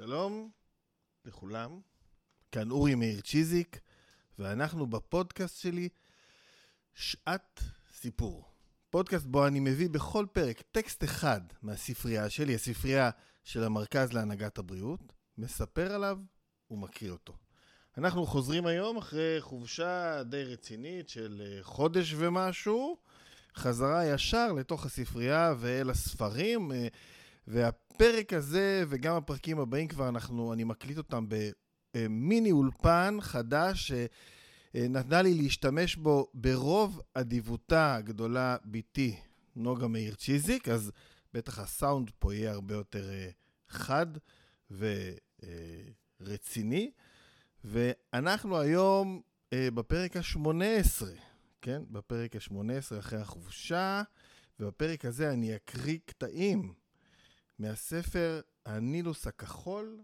שלום לכולם, כאן אורי מאיר צ'יזיק, ואנחנו בפודקאסט שלי שעת סיפור. פודקאסט בו אני מביא בכל פרק טקסט אחד מהספרייה שלי, הספרייה של המרכז להנהגת הבריאות, מספר עליו ומקריא אותו. אנחנו חוזרים היום אחרי חופשה די רצינית של אה, חודש ומשהו, חזרה ישר לתוך הספרייה ואל הספרים. אה, והפרק הזה וגם הפרקים הבאים כבר אנחנו, אני מקליט אותם במיני אולפן חדש שנתנה לי להשתמש בו ברוב אדיבותה הגדולה בתי נוגה מאיר צ'יזיק, אז בטח הסאונד פה יהיה הרבה יותר אה, חד ורציני. ואנחנו היום אה, בפרק ה-18, כן? בפרק ה-18 אחרי החופשה, ובפרק הזה אני אקריא קטעים מהספר הנילוס הכחול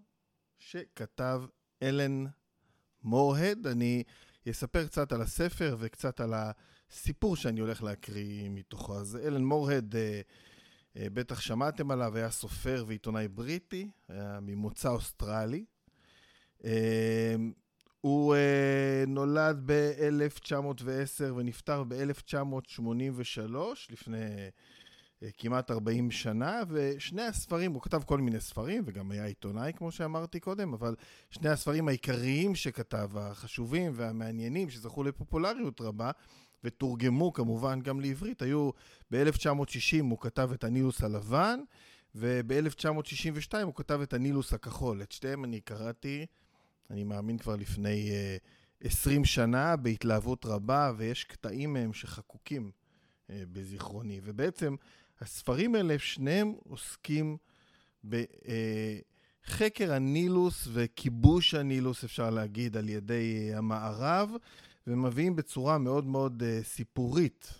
שכתב אלן מורהד. אני אספר קצת על הספר וקצת על הסיפור שאני הולך להקריא מתוכו. אז אלן מורהד, אה, אה, בטח שמעתם עליו, היה סופר ועיתונאי בריטי, היה ממוצא אוסטרלי. אה, הוא אה, נולד ב-1910 ונפטר ב-1983, לפני אה, כמעט 40 שנה, ושני הספרים, הוא כתב כל מיני ספרים, וגם היה עיתונאי, כמו שאמרתי קודם, אבל שני הספרים העיקריים שכתב, החשובים והמעניינים, שזכו לפופולריות רבה, ותורגמו כמובן גם לעברית, היו ב-1960 הוא כתב את הנילוס הלבן, וב-1962 הוא כתב את הנילוס הכחול. את שתיהם אני קראתי, אני מאמין כבר לפני uh, 20 שנה, בהתלהבות רבה, ויש קטעים מהם שחקוקים uh, בזיכרוני. ובעצם הספרים האלה, שניהם עוסקים בחקר הנילוס וכיבוש הנילוס, אפשר להגיד, על ידי המערב, ומביאים בצורה מאוד מאוד סיפורית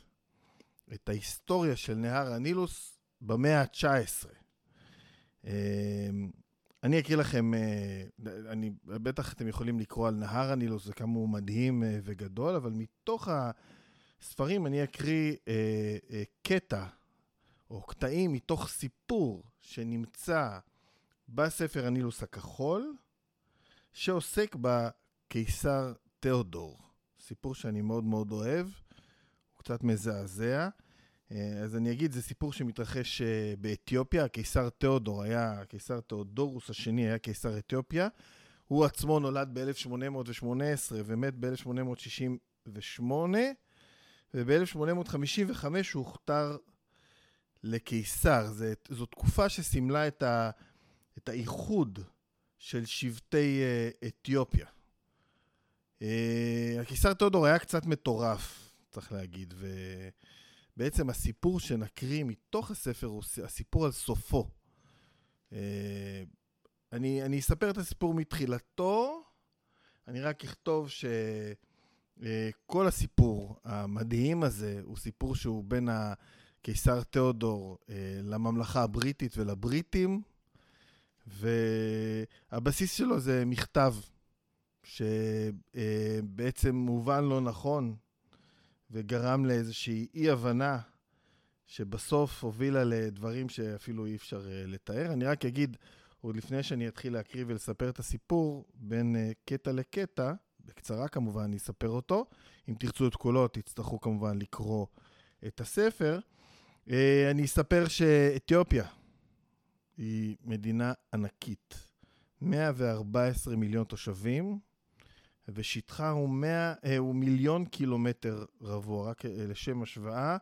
את ההיסטוריה של נהר הנילוס במאה ה-19. אני אקריא לכם, אני, בטח אתם יכולים לקרוא על נהר הנילוס, זה כמה הוא מדהים וגדול, אבל מתוך הספרים אני אקריא קטע או קטעים מתוך סיפור שנמצא בספר הנילוס הכחול, שעוסק בקיסר תיאודור. סיפור שאני מאוד מאוד אוהב, הוא קצת מזעזע. אז אני אגיד, זה סיפור שמתרחש אה, באתיופיה. הקיסר תיאודור היה, הקיסר תיאודורוס השני היה קיסר אתיופיה. הוא עצמו נולד ב-1818 ומת ב-1868, וב-1855 הוא הוכתר לקיסר. זה, זו תקופה שסימלה את, ה, את האיחוד של שבטי uh, אתיופיה. Uh, הקיסר תיאודור היה קצת מטורף, צריך להגיד, ובעצם הסיפור שנקריא מתוך הספר הוא הסיפור על סופו. Uh, אני, אני אספר את הסיפור מתחילתו, אני רק אכתוב שכל הסיפור המדהים הזה הוא סיפור שהוא בין ה... קיסר תיאודור אה, לממלכה הבריטית ולבריטים, והבסיס שלו זה מכתב שבעצם מובן לא נכון וגרם לאיזושהי אי-הבנה שבסוף הובילה לדברים שאפילו אי אפשר אה, לתאר. אני רק אגיד, עוד לפני שאני אתחיל להקריא ולספר את הסיפור, בין אה, קטע לקטע, בקצרה כמובן, אני אספר אותו. אם תרצו את קולו, תצטרכו כמובן לקרוא את הספר. אה, אני אספר שאתיופיה היא מדינה ענקית. 114 מיליון תושבים, ושטחה הוא, 100, אה, הוא מיליון קילומטר רבוע. רק אה, לשם השוואה,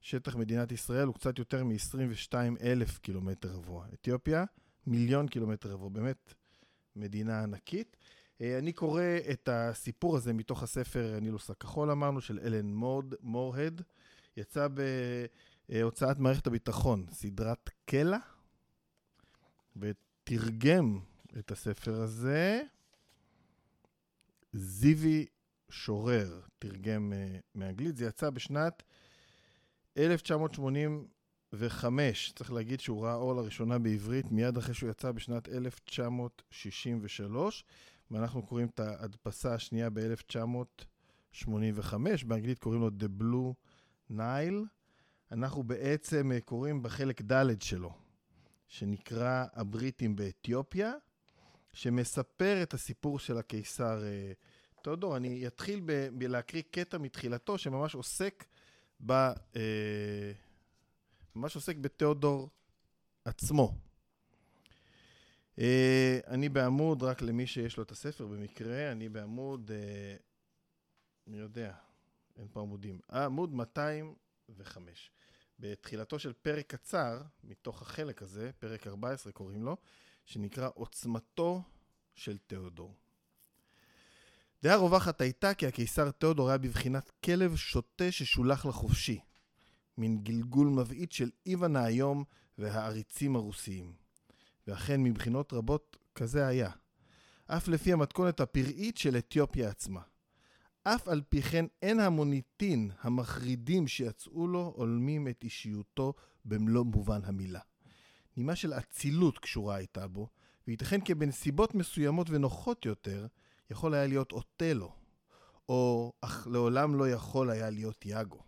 שטח מדינת ישראל הוא קצת יותר מ-22 אלף קילומטר רבוע. אתיופיה, מיליון קילומטר רבוע. באמת מדינה ענקית. אני קורא את הסיפור הזה מתוך הספר הנילוס הכחול, אמרנו, של אלן מורד, מורהד. יצא ב... אה, הוצאת מערכת הביטחון, סדרת קלע, ותרגם את הספר הזה זיוי שורר, תרגם uh, מאנגלית. זה יצא בשנת 1985. צריך להגיד שהוא ראה אור לראשונה בעברית מיד אחרי שהוא יצא בשנת 1963, ואנחנו קוראים את ההדפסה השנייה ב-1985. באנגלית קוראים לו The Blue Nile. אנחנו בעצם אה, קוראים בחלק ד' שלו, שנקרא הבריטים באתיופיה, שמספר את הסיפור של הקיסר אה, תיאודור. אני אתחיל בלהקריא קטע מתחילתו, שממש עוסק ב... אה, ממש עוסק בתיאודור עצמו. אה, אני בעמוד, רק למי שיש לו את הספר במקרה, אני בעמוד, אה, מי יודע, אין פה עמודים, עמוד 205. בתחילתו של פרק קצר, מתוך החלק הזה, פרק 14 קוראים לו, שנקרא עוצמתו של תיאודור. דעה רווחת הייתה כי הקיסר תיאודור היה בבחינת כלב שוטה ששולח לחופשי, מין גלגול מבעית של איוון האיום והעריצים הרוסיים. ואכן מבחינות רבות כזה היה. אף לפי המתכונת הפראית של אתיופיה עצמה. אף על פי כן אין המוניטין המחרידים שיצאו לו הולמים את אישיותו במלוא מובן המילה. נימה של אצילות קשורה הייתה בו, וייתכן כי בנסיבות מסוימות ונוחות יותר, יכול היה להיות אוטלו, או אך לעולם לא יכול היה להיות יאגו.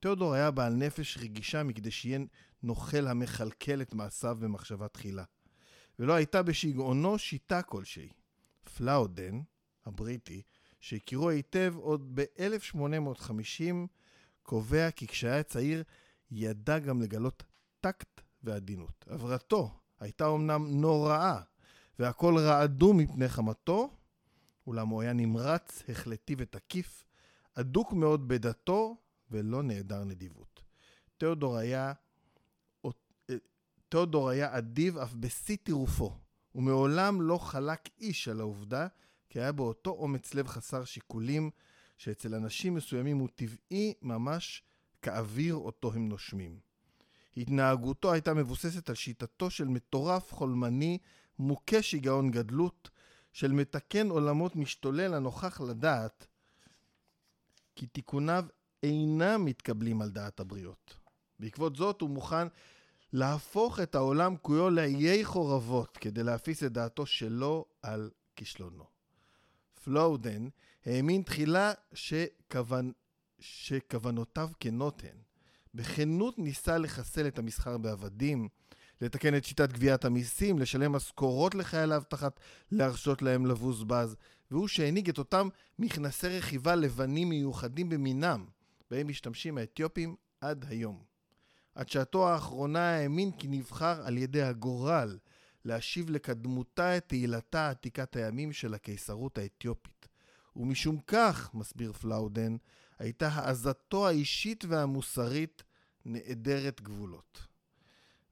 תיאודור היה בעל נפש רגישה מכדי שיהיה נוכל המכלכל את מעשיו במחשבה תחילה. ולא הייתה בשיגעונו שיטה כלשהי. פלאודן, הבריטי, שהכירו היטב עוד ב-1850, קובע כי כשהיה צעיר ידע גם לגלות טקט ועדינות. עברתו הייתה אמנם נוראה, והכל רעדו מפני חמתו, אולם הוא היה נמרץ, החלטי ותקיף, אדוק מאוד בדתו, ולא נעדר נדיבות. תיאודור היה, תיאודור היה אדיב אף בשיא טירופו, ומעולם לא חלק איש על העובדה כי היה בו אותו אומץ לב חסר שיקולים, שאצל אנשים מסוימים הוא טבעי ממש כאוויר אותו הם נושמים. התנהגותו הייתה מבוססת על שיטתו של מטורף חולמני, מוכה שיגעון גדלות, של מתקן עולמות משתולל הנוכח לדעת כי תיקוניו אינם מתקבלים על דעת הבריות. בעקבות זאת הוא מוכן להפוך את העולם כולו לאיי חורבות כדי להפיס את דעתו שלו על כישלונו. פלואודן האמין תחילה שכוונ... שכוונותיו כנות הן. בכנות ניסה לחסל את המסחר בעבדים, לתקן את שיטת גביית המיסים, לשלם משכורות לחייליו תחת להרשות להם לבוז בז, והוא שהנהיג את אותם מכנסי רכיבה לבנים מיוחדים במינם, בהם משתמשים האתיופים עד היום. עד שעתו האחרונה האמין כי נבחר על ידי הגורל להשיב לקדמותה את תהילתה עתיקת הימים של הקיסרות האתיופית. ומשום כך, מסביר פלאודן, הייתה העזתו האישית והמוסרית נעדרת גבולות.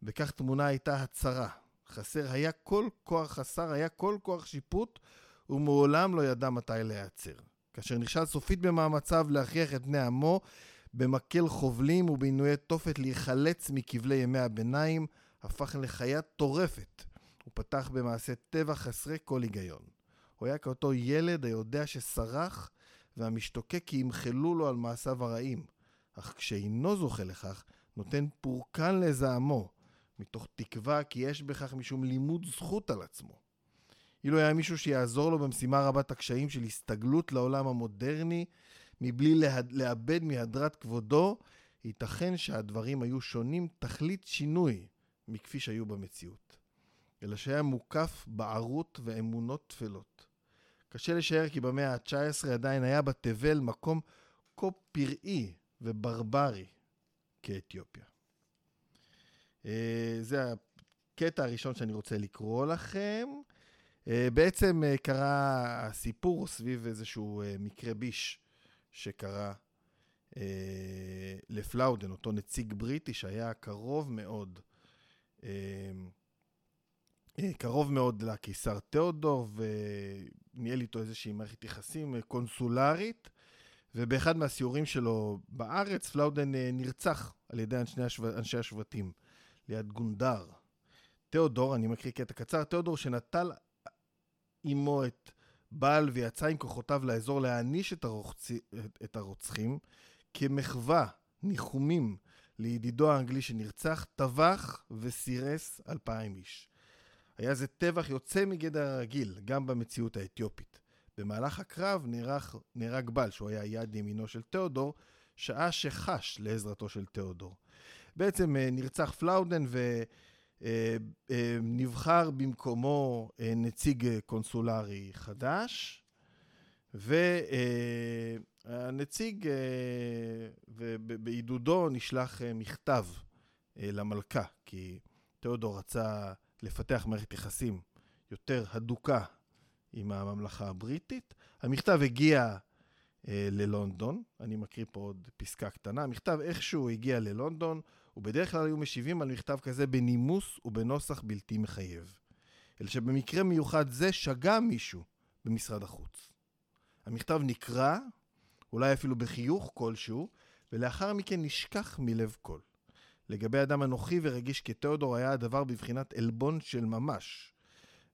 וכך תמונה הייתה הצרה. חסר היה כל כוח, חסר היה כל כוח שיפוט, ומעולם לא ידע מתי להיעצר. כאשר נכשל סופית במאמציו להכריח את בני עמו במקל חובלים ובעינויי תופת להיחלץ מכבלי ימי הביניים, הפך לחיה טורפת. הוא פתח במעשה טבע חסרי כל היגיון. הוא היה כאותו ילד היודע שסרח והמשתוקק כי ימחלו לו על מעשיו הרעים, אך כשאינו זוכה לכך, נותן פורקן לזעמו, מתוך תקווה כי יש בכך משום לימוד זכות על עצמו. אילו היה מישהו שיעזור לו במשימה רבת הקשיים של הסתגלות לעולם המודרני, מבלי להד... לאבד מהדרת כבודו, ייתכן שהדברים היו שונים תכלית שינוי מכפי שהיו במציאות. אלא שהיה מוקף בערות ואמונות טפלות. קשה לשער כי במאה ה-19 עדיין היה בתבל מקום כה פראי וברברי כאתיופיה. אה, זה הקטע הראשון שאני רוצה לקרוא לכם. אה, בעצם אה, קרה הסיפור סביב איזשהו מקרה ביש שקרה לפלאודן, אותו נציג בריטי שהיה קרוב מאוד, קרוב מאוד לקיסר תיאודור, וניהל איתו איזושהי מערכת יחסים קונסולרית. ובאחד מהסיורים שלו בארץ, פלאודן נרצח על ידי אנשי השבטים. ליד גונדר. תיאודור, אני מקריא קטע קצר, תיאודור שנטל עמו את בעל ויצא עם כוחותיו לאזור להעניש את, הרוצ... את הרוצחים, כמחווה, ניחומים לידידו האנגלי שנרצח, טבח וסירס אלפיים איש. היה זה טבח יוצא מגדר הרגיל, גם במציאות האתיופית. במהלך הקרב נערך, נהרג בל, שהוא היה יד ימינו של תיאודור, שעה שחש לעזרתו של תיאודור. בעצם אה, נרצח פלאודן ו... נבחר במקומו נציג קונסולרי חדש, והנציג, ובעידודו נשלח מכתב למלכה, כי תיאודור רצה לפתח מערכת יחסים יותר הדוקה עם הממלכה הבריטית. המכתב הגיע אה, ללונדון, אני מקריא פה עוד פסקה קטנה. המכתב איכשהו הגיע ללונדון, ובדרך כלל היו משיבים על מכתב כזה בנימוס ובנוסח בלתי מחייב. אלא שבמקרה מיוחד זה שגה מישהו במשרד החוץ. המכתב נקרא, אולי אפילו בחיוך כלשהו, ולאחר מכן נשכח מלב כל. לגבי אדם אנוכי ורגיש כתיאודור היה הדבר בבחינת עלבון של ממש.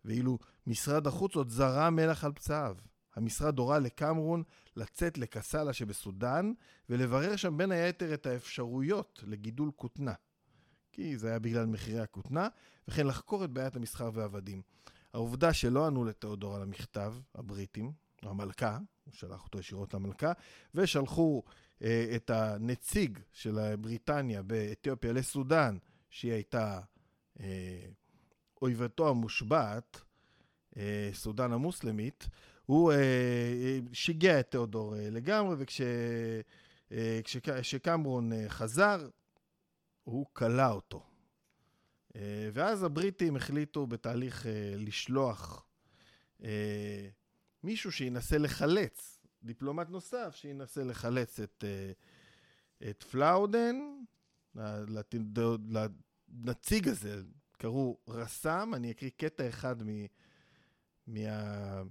ואילו משרד החוץ עוד זרה מלח על פצעיו. המשרד הורה לקמרון לצאת לקסאלה שבסודאן ולברר שם בין היתר את האפשרויות לגידול כותנה. כי זה היה בגלל מחירי הכותנה, וכן לחקור את בעיית המסחר והעבדים. העובדה שלא ענו לתיאודור על המכתב, הבריטים, המלכה, הוא שלח אותו ישירות למלכה, ושלחו אה, את הנציג של בריטניה באתיופיה לסודאן, שהיא הייתה אה, אויבתו המושבעת, אה, סודאן המוסלמית, הוא אה, שיגע את תיאודור אה, לגמרי, וכשקמרון חזר, הוא כלא אותו. ואז הבריטים החליטו בתהליך לשלוח מישהו שינסה לחלץ, דיפלומט נוסף שינסה לחלץ את, את פלאודן, לנציג הזה, קראו רס"ם, אני אקריא קטע אחד מ, מה,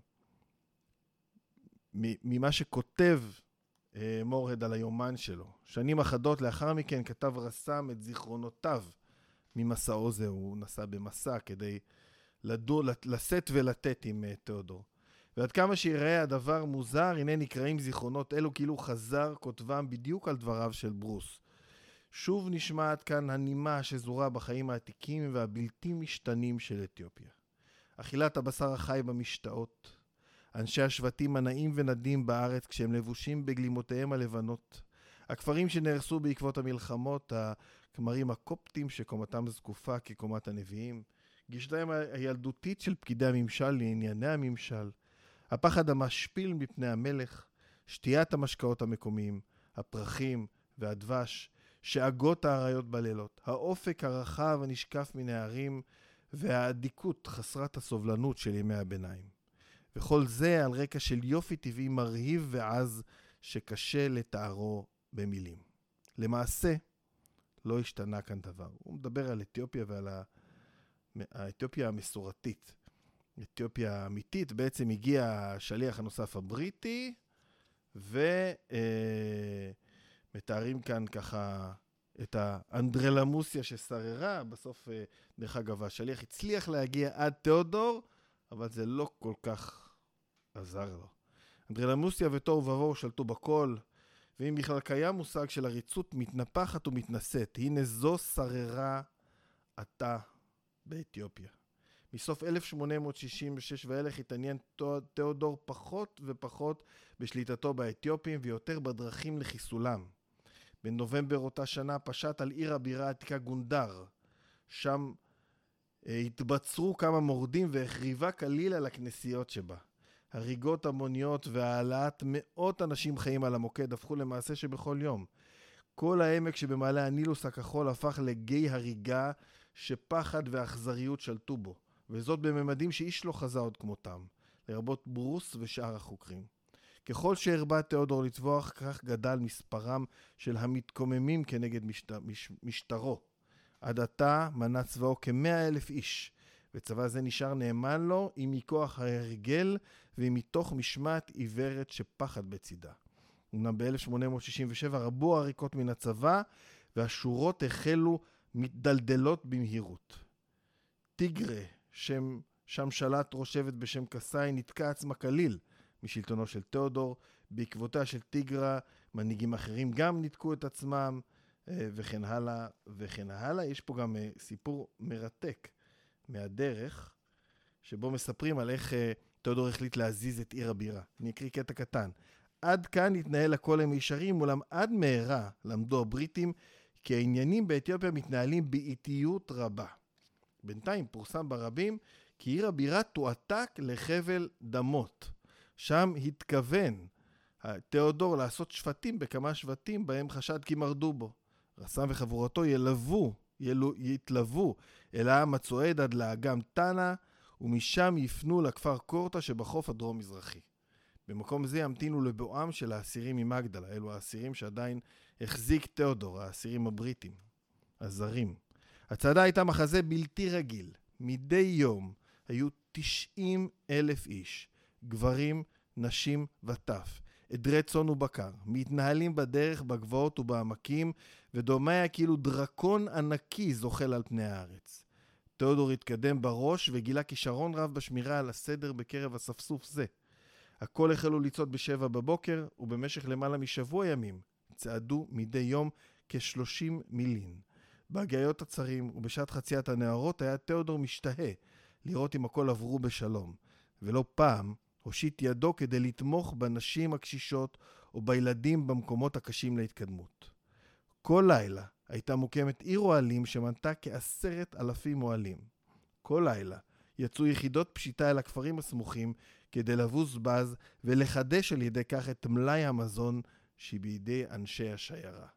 ממה שכותב אה, מורד על היומן שלו. שנים אחדות לאחר מכן כתב רס"ם את זיכרונותיו ממסעו זה. הוא נסע במסע כדי לדור, לשאת ולתת עם אה, תיאודור. ועד כמה שיראה הדבר מוזר, הנה נקראים זיכרונות אלו כאילו חזר כותבם בדיוק על דבריו של ברוס. שוב נשמעת כאן הנימה שזורה בחיים העתיקים והבלתי משתנים של אתיופיה. אכילת הבשר החי במשתאות, אנשי השבטים הנעים ונדים בארץ כשהם לבושים בגלימותיהם הלבנות, הכפרים שנהרסו בעקבות המלחמות, הכמרים הקופטים שקומתם זקופה כקומת הנביאים, גישתם הילדותית של פקידי הממשל לענייני הממשל, הפחד המשפיל מפני המלך, שתיית המשקאות המקומיים, הפרחים והדבש, שאגות האריות בלילות, האופק הרחב הנשקף מן ההרים והאדיקות חסרת הסובלנות של ימי הביניים. וכל זה על רקע של יופי טבעי מרהיב ועז שקשה לתארו במילים. למעשה, לא השתנה כאן דבר. הוא מדבר על אתיופיה ועל האתיופיה המסורתית. אתיופיה האמיתית, בעצם הגיע השליח הנוסף הבריטי, ו... אה, כאן ככה את האנדרלמוסיה ששררה. בסוף, אה, דרך אגב, השליח הצליח להגיע עד תיאודור, אבל זה לא כל כך עזר לו. אנדרלמוסיה ותוהו ובוהו שלטו בכל, ואם בכלל קיים מושג של עריצות מתנפחת ומתנשאת, הנה זו שררה עתה באתיופיה. מסוף 1866 ואילך התעניין תיאודור פחות ופחות בשליטתו באתיופים ויותר בדרכים לחיסולם. בנובמבר אותה שנה פשט על עיר הבירה העתיקה גונדר. שם אה, התבצרו כמה מורדים והחריבה כליל על הכנסיות שבה. הריגות המוניות והעלאת מאות אנשים חיים על המוקד הפכו למעשה שבכל יום. כל העמק שבמעלה הנילוס הכחול הפך לגיא הריגה שפחד ואכזריות שלטו בו, וזאת בממדים שאיש לא חזה עוד כמותם, לרבות ברוס ושאר החוקרים. ככל שהרבה תיאודור לטבוח, כך גדל מספרם של המתקוממים כנגד משט... מש... משטרו. עד עתה מנה צבאו כמאה אלף איש, וצבא זה נשאר נאמן לו, אם מכוח ההרגל ואם מתוך משמעת עיוורת שפחד בצידה. אמנם ב-1867 רבו העריקות מן הצבא, והשורות החלו מתדלדלות במהירות. טיגרה, שם, שם שלט ראש שבט בשם קסאי, נתקע עצמה כליל משלטונו של תיאודור. בעקבותיה של טיגרה, מנהיגים אחרים גם ניתקו את עצמם, אה, וכן הלאה וכן הלאה. יש פה גם אה, סיפור מרתק מהדרך, שבו מספרים על איך אה, תיאודור החליט להזיז את עיר הבירה. אני אקריא קטע קטן. עד כאן התנהל הכל למישרים, אולם עד מהרה למדו הבריטים כי העניינים באתיופיה מתנהלים באיטיות רבה. בינתיים פורסם ברבים כי עיר הבירה תועתק לחבל דמות. שם התכוון תיאודור לעשות שבטים בכמה שבטים בהם חשד כי מרדו בו. רס"ם וחבורתו ילוו, ילו, יתלוו אל העם הצועד עד לאגם תנא, ומשם יפנו לכפר קורטה שבחוף הדרום-מזרחי. במקום זה ימתינו לבואם של האסירים ממגדלה, אלו האסירים שעדיין החזיק תיאודור, האסירים הבריטים, הזרים. הצעדה הייתה מחזה בלתי רגיל. מדי יום היו 90 אלף איש, גברים, נשים וטף, עדרי צאן ובקר, מתנהלים בדרך, בגבעות ובעמקים, ודומה היה כאילו דרקון ענקי זוחל על פני הארץ. תיאודור התקדם בראש וגילה כישרון רב בשמירה על הסדר בקרב אספסוף זה. הכל החלו לצעוד בשבע בבוקר, ובמשך למעלה משבוע ימים צעדו מדי יום כ-30 מילין. בהגיות הצרים ובשעת חציית הנהרות היה תיאודור משתהה לראות אם הכל עברו בשלום, ולא פעם הושיט ידו כדי לתמוך בנשים הקשישות או בילדים במקומות הקשים להתקדמות. כל לילה הייתה מוקמת עיר אוהלים שמנתה כעשרת אלפים אוהלים. כל לילה יצאו יחידות פשיטה אל הכפרים הסמוכים כדי לבוז בז ולחדש על ידי כך את מלאי המזון שבידי אנשי השיירה.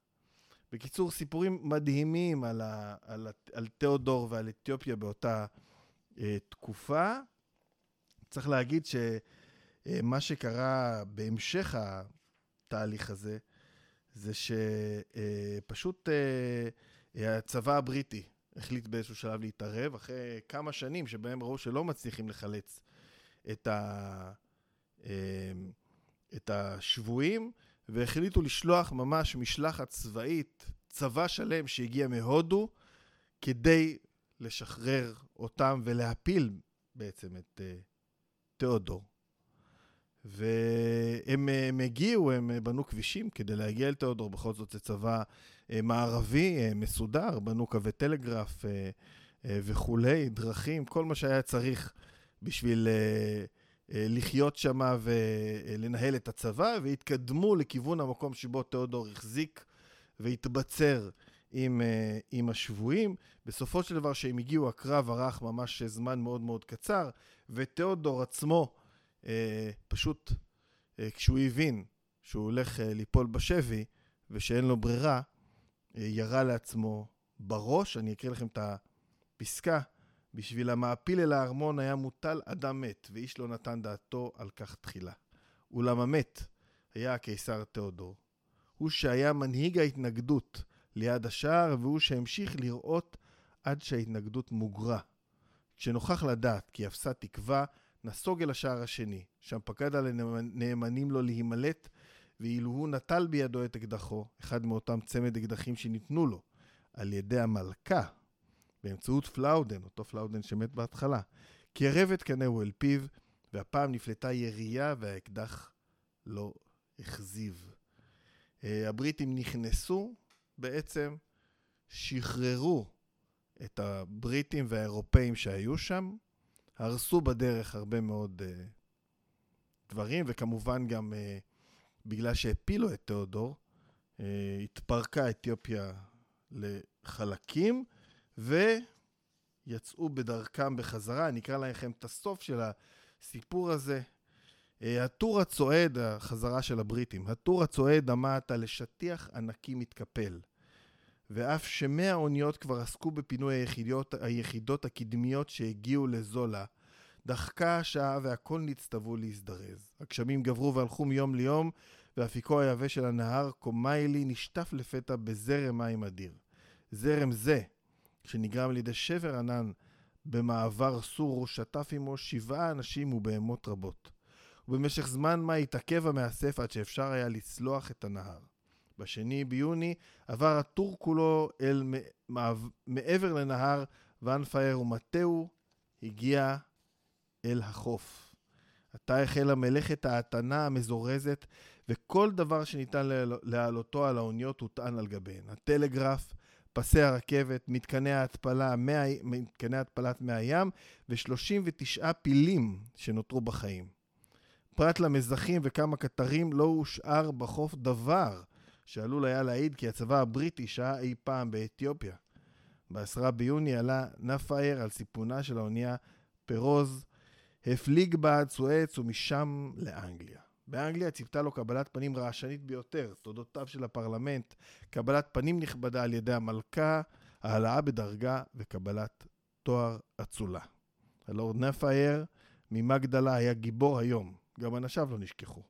בקיצור, סיפורים מדהימים על, ה, על, על תיאודור ועל אתיופיה באותה אה, תקופה. צריך להגיד שמה שקרה בהמשך התהליך הזה, זה שפשוט אה, אה, הצבא הבריטי החליט באיזשהו שלב להתערב, אחרי כמה שנים שבהם ראו שלא מצליחים לחלץ את, ה, אה, את השבויים, והחליטו לשלוח ממש משלחת צבאית, צבא שלם שהגיע מהודו, כדי לשחרר אותם ולהפיל בעצם את uh, תיאודור. והם הם הגיעו, הם בנו כבישים כדי להגיע אל תיאודור, בכל זאת זה צבא מערבי, מסודר, בנו קווי טלגרף וכולי, דרכים, כל מה שהיה צריך בשביל... Uh, אה, לחיות שם ולנהל את הצבא, והתקדמו לכיוון המקום שבו תיאודור החזיק והתבצר עם, אה, עם השבויים. בסופו של דבר, כשהם הגיעו, הקרב ארך ממש זמן מאוד מאוד קצר, ותיאודור עצמו, אה, פשוט, כשהוא הבין שהוא הולך ליפול בשבי ושאין לו ברירה, ירה לעצמו בראש. אני אקריא לכם את הפסקה. בשביל המעפיל אל הארמון היה מוטל אדם מת, ואיש לא נתן דעתו על כך תחילה. אולם המת היה הקיסר תיאודור. הוא שהיה מנהיג ההתנגדות ליד השער, והוא שהמשיך לראות עד שההתנגדות מוגרה. כשנוכח לדעת כי אפסה תקווה, נסוג אל השער השני, שם פקד על הנאמנים לו להימלט, ואילו הוא נטל בידו את אקדחו, אחד מאותם צמד אקדחים שניתנו לו, על ידי המלכה, באמצעות פלאודן, אותו פלאודן שמת בהתחלה. קירב את קנאו אל פיו, והפעם נפלטה ירייה והאקדח לא הכזיב. אה, הבריטים נכנסו, בעצם שחררו את הבריטים והאירופאים שהיו שם, הרסו בדרך הרבה מאוד uh, דברים, וכמובן גם uh, בגלל שהפילו את תיאודור, uh, התפרקה אתיופיה לחלקים, ויצאו בדרכם בחזרה. אני אקרא לכם את הסוף של הסיפור הזה. אה, הטור הצועד, החזרה של הבריטים, הטור הצועד עמד על לשטיח ענקי מתקפל. ואף שמאה אוניות כבר עסקו בפינוי היחידות, היחידות הקדמיות שהגיעו לזולה, דחקה השעה והכל נצטוו להזדרז. הגשמים גברו והלכו מיום ליום, ואפיקו היבש של הנהר קומיילי נשטף לפתע בזרם מים אדיר. זרם זה, שנגרם על ידי שבר ענן במעבר סורו, שטף עמו שבעה אנשים ובהמות רבות. ובמשך זמן מה התעכב המאסף עד שאפשר היה לצלוח את הנהר. בשני ביוני עבר הטור כולו אל מעבר לנהר ואנפייר ומטהו הגיע אל החוף. עתה החלה מלאכת ההטענה המזורזת, וכל דבר שניתן להעלותו על האוניות הוטען על גביהן. הטלגרף, פסי הרכבת, מתקני ההתפלה, מתקני התפלת מי הים ו-39 פילים שנותרו בחיים. פרט למזחים וכמה קטרים לא הושאר בחוף דבר שעלול היה להעיד כי הצבא הבריטי שהה אי פעם באתיופיה. ב-10 ביוני עלה נאפייר על סיפונה של האונייה פירוז, הפליג בה עד סואץ ומשם לאנגליה. באנגליה ציפתה לו קבלת פנים רעשנית ביותר, תודותיו של הפרלמנט, קבלת פנים נכבדה על ידי המלכה, העלאה בדרגה וקבלת תואר אצולה. הלורד נאפייר ממגדלה היה גיבור היום, גם אנשיו לא נשכחו.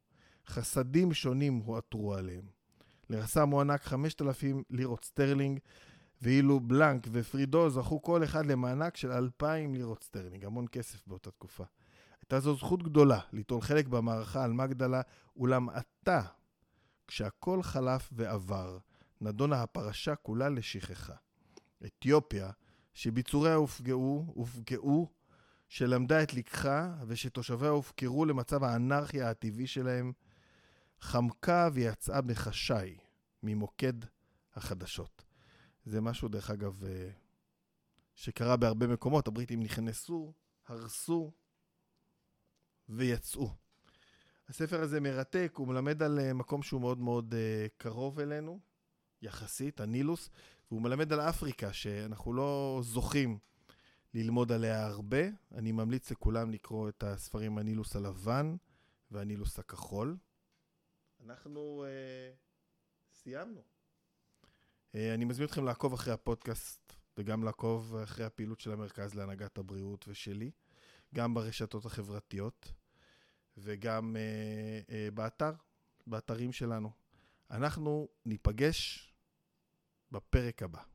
חסדים שונים הועטרו עליהם. לרסם הוענק 5,000 לירות סטרלינג, ואילו בלנק ופרידו זכו כל אחד למענק של 2,000 לירות סטרלינג, המון כסף באותה תקופה. הייתה זו זכות גדולה ליטול חלק במערכה על מגדלה, אולם עתה, כשהכל חלף ועבר, נדונה הפרשה כולה לשכחה. אתיופיה, שביצוריה הופגעו, הופגעו, שלמדה את לקחה ושתושביה הופקרו למצב האנרכיה הטבעי שלהם, חמקה ויצאה בחשאי ממוקד החדשות. זה משהו, דרך אגב, אה, שקרה בהרבה מקומות. הבריטים נכנסו, הרסו ויצאו. הספר הזה מרתק, הוא מלמד על אה, מקום שהוא מאוד מאוד אה, קרוב אלינו, יחסית, הנילוס, והוא מלמד על אפריקה, שאנחנו לא זוכים ללמוד עליה הרבה. אני ממליץ לכולם לקרוא את הספרים הנילוס הלבן והנילוס הכחול. אנחנו uh, סיימנו. Uh, אני מזמין אתכם לעקוב אחרי הפודקאסט וגם לעקוב אחרי הפעילות של המרכז להנהגת הבריאות ושלי, גם ברשתות החברתיות וגם uh, uh, באתר, באתרים שלנו. אנחנו ניפגש בפרק הבא.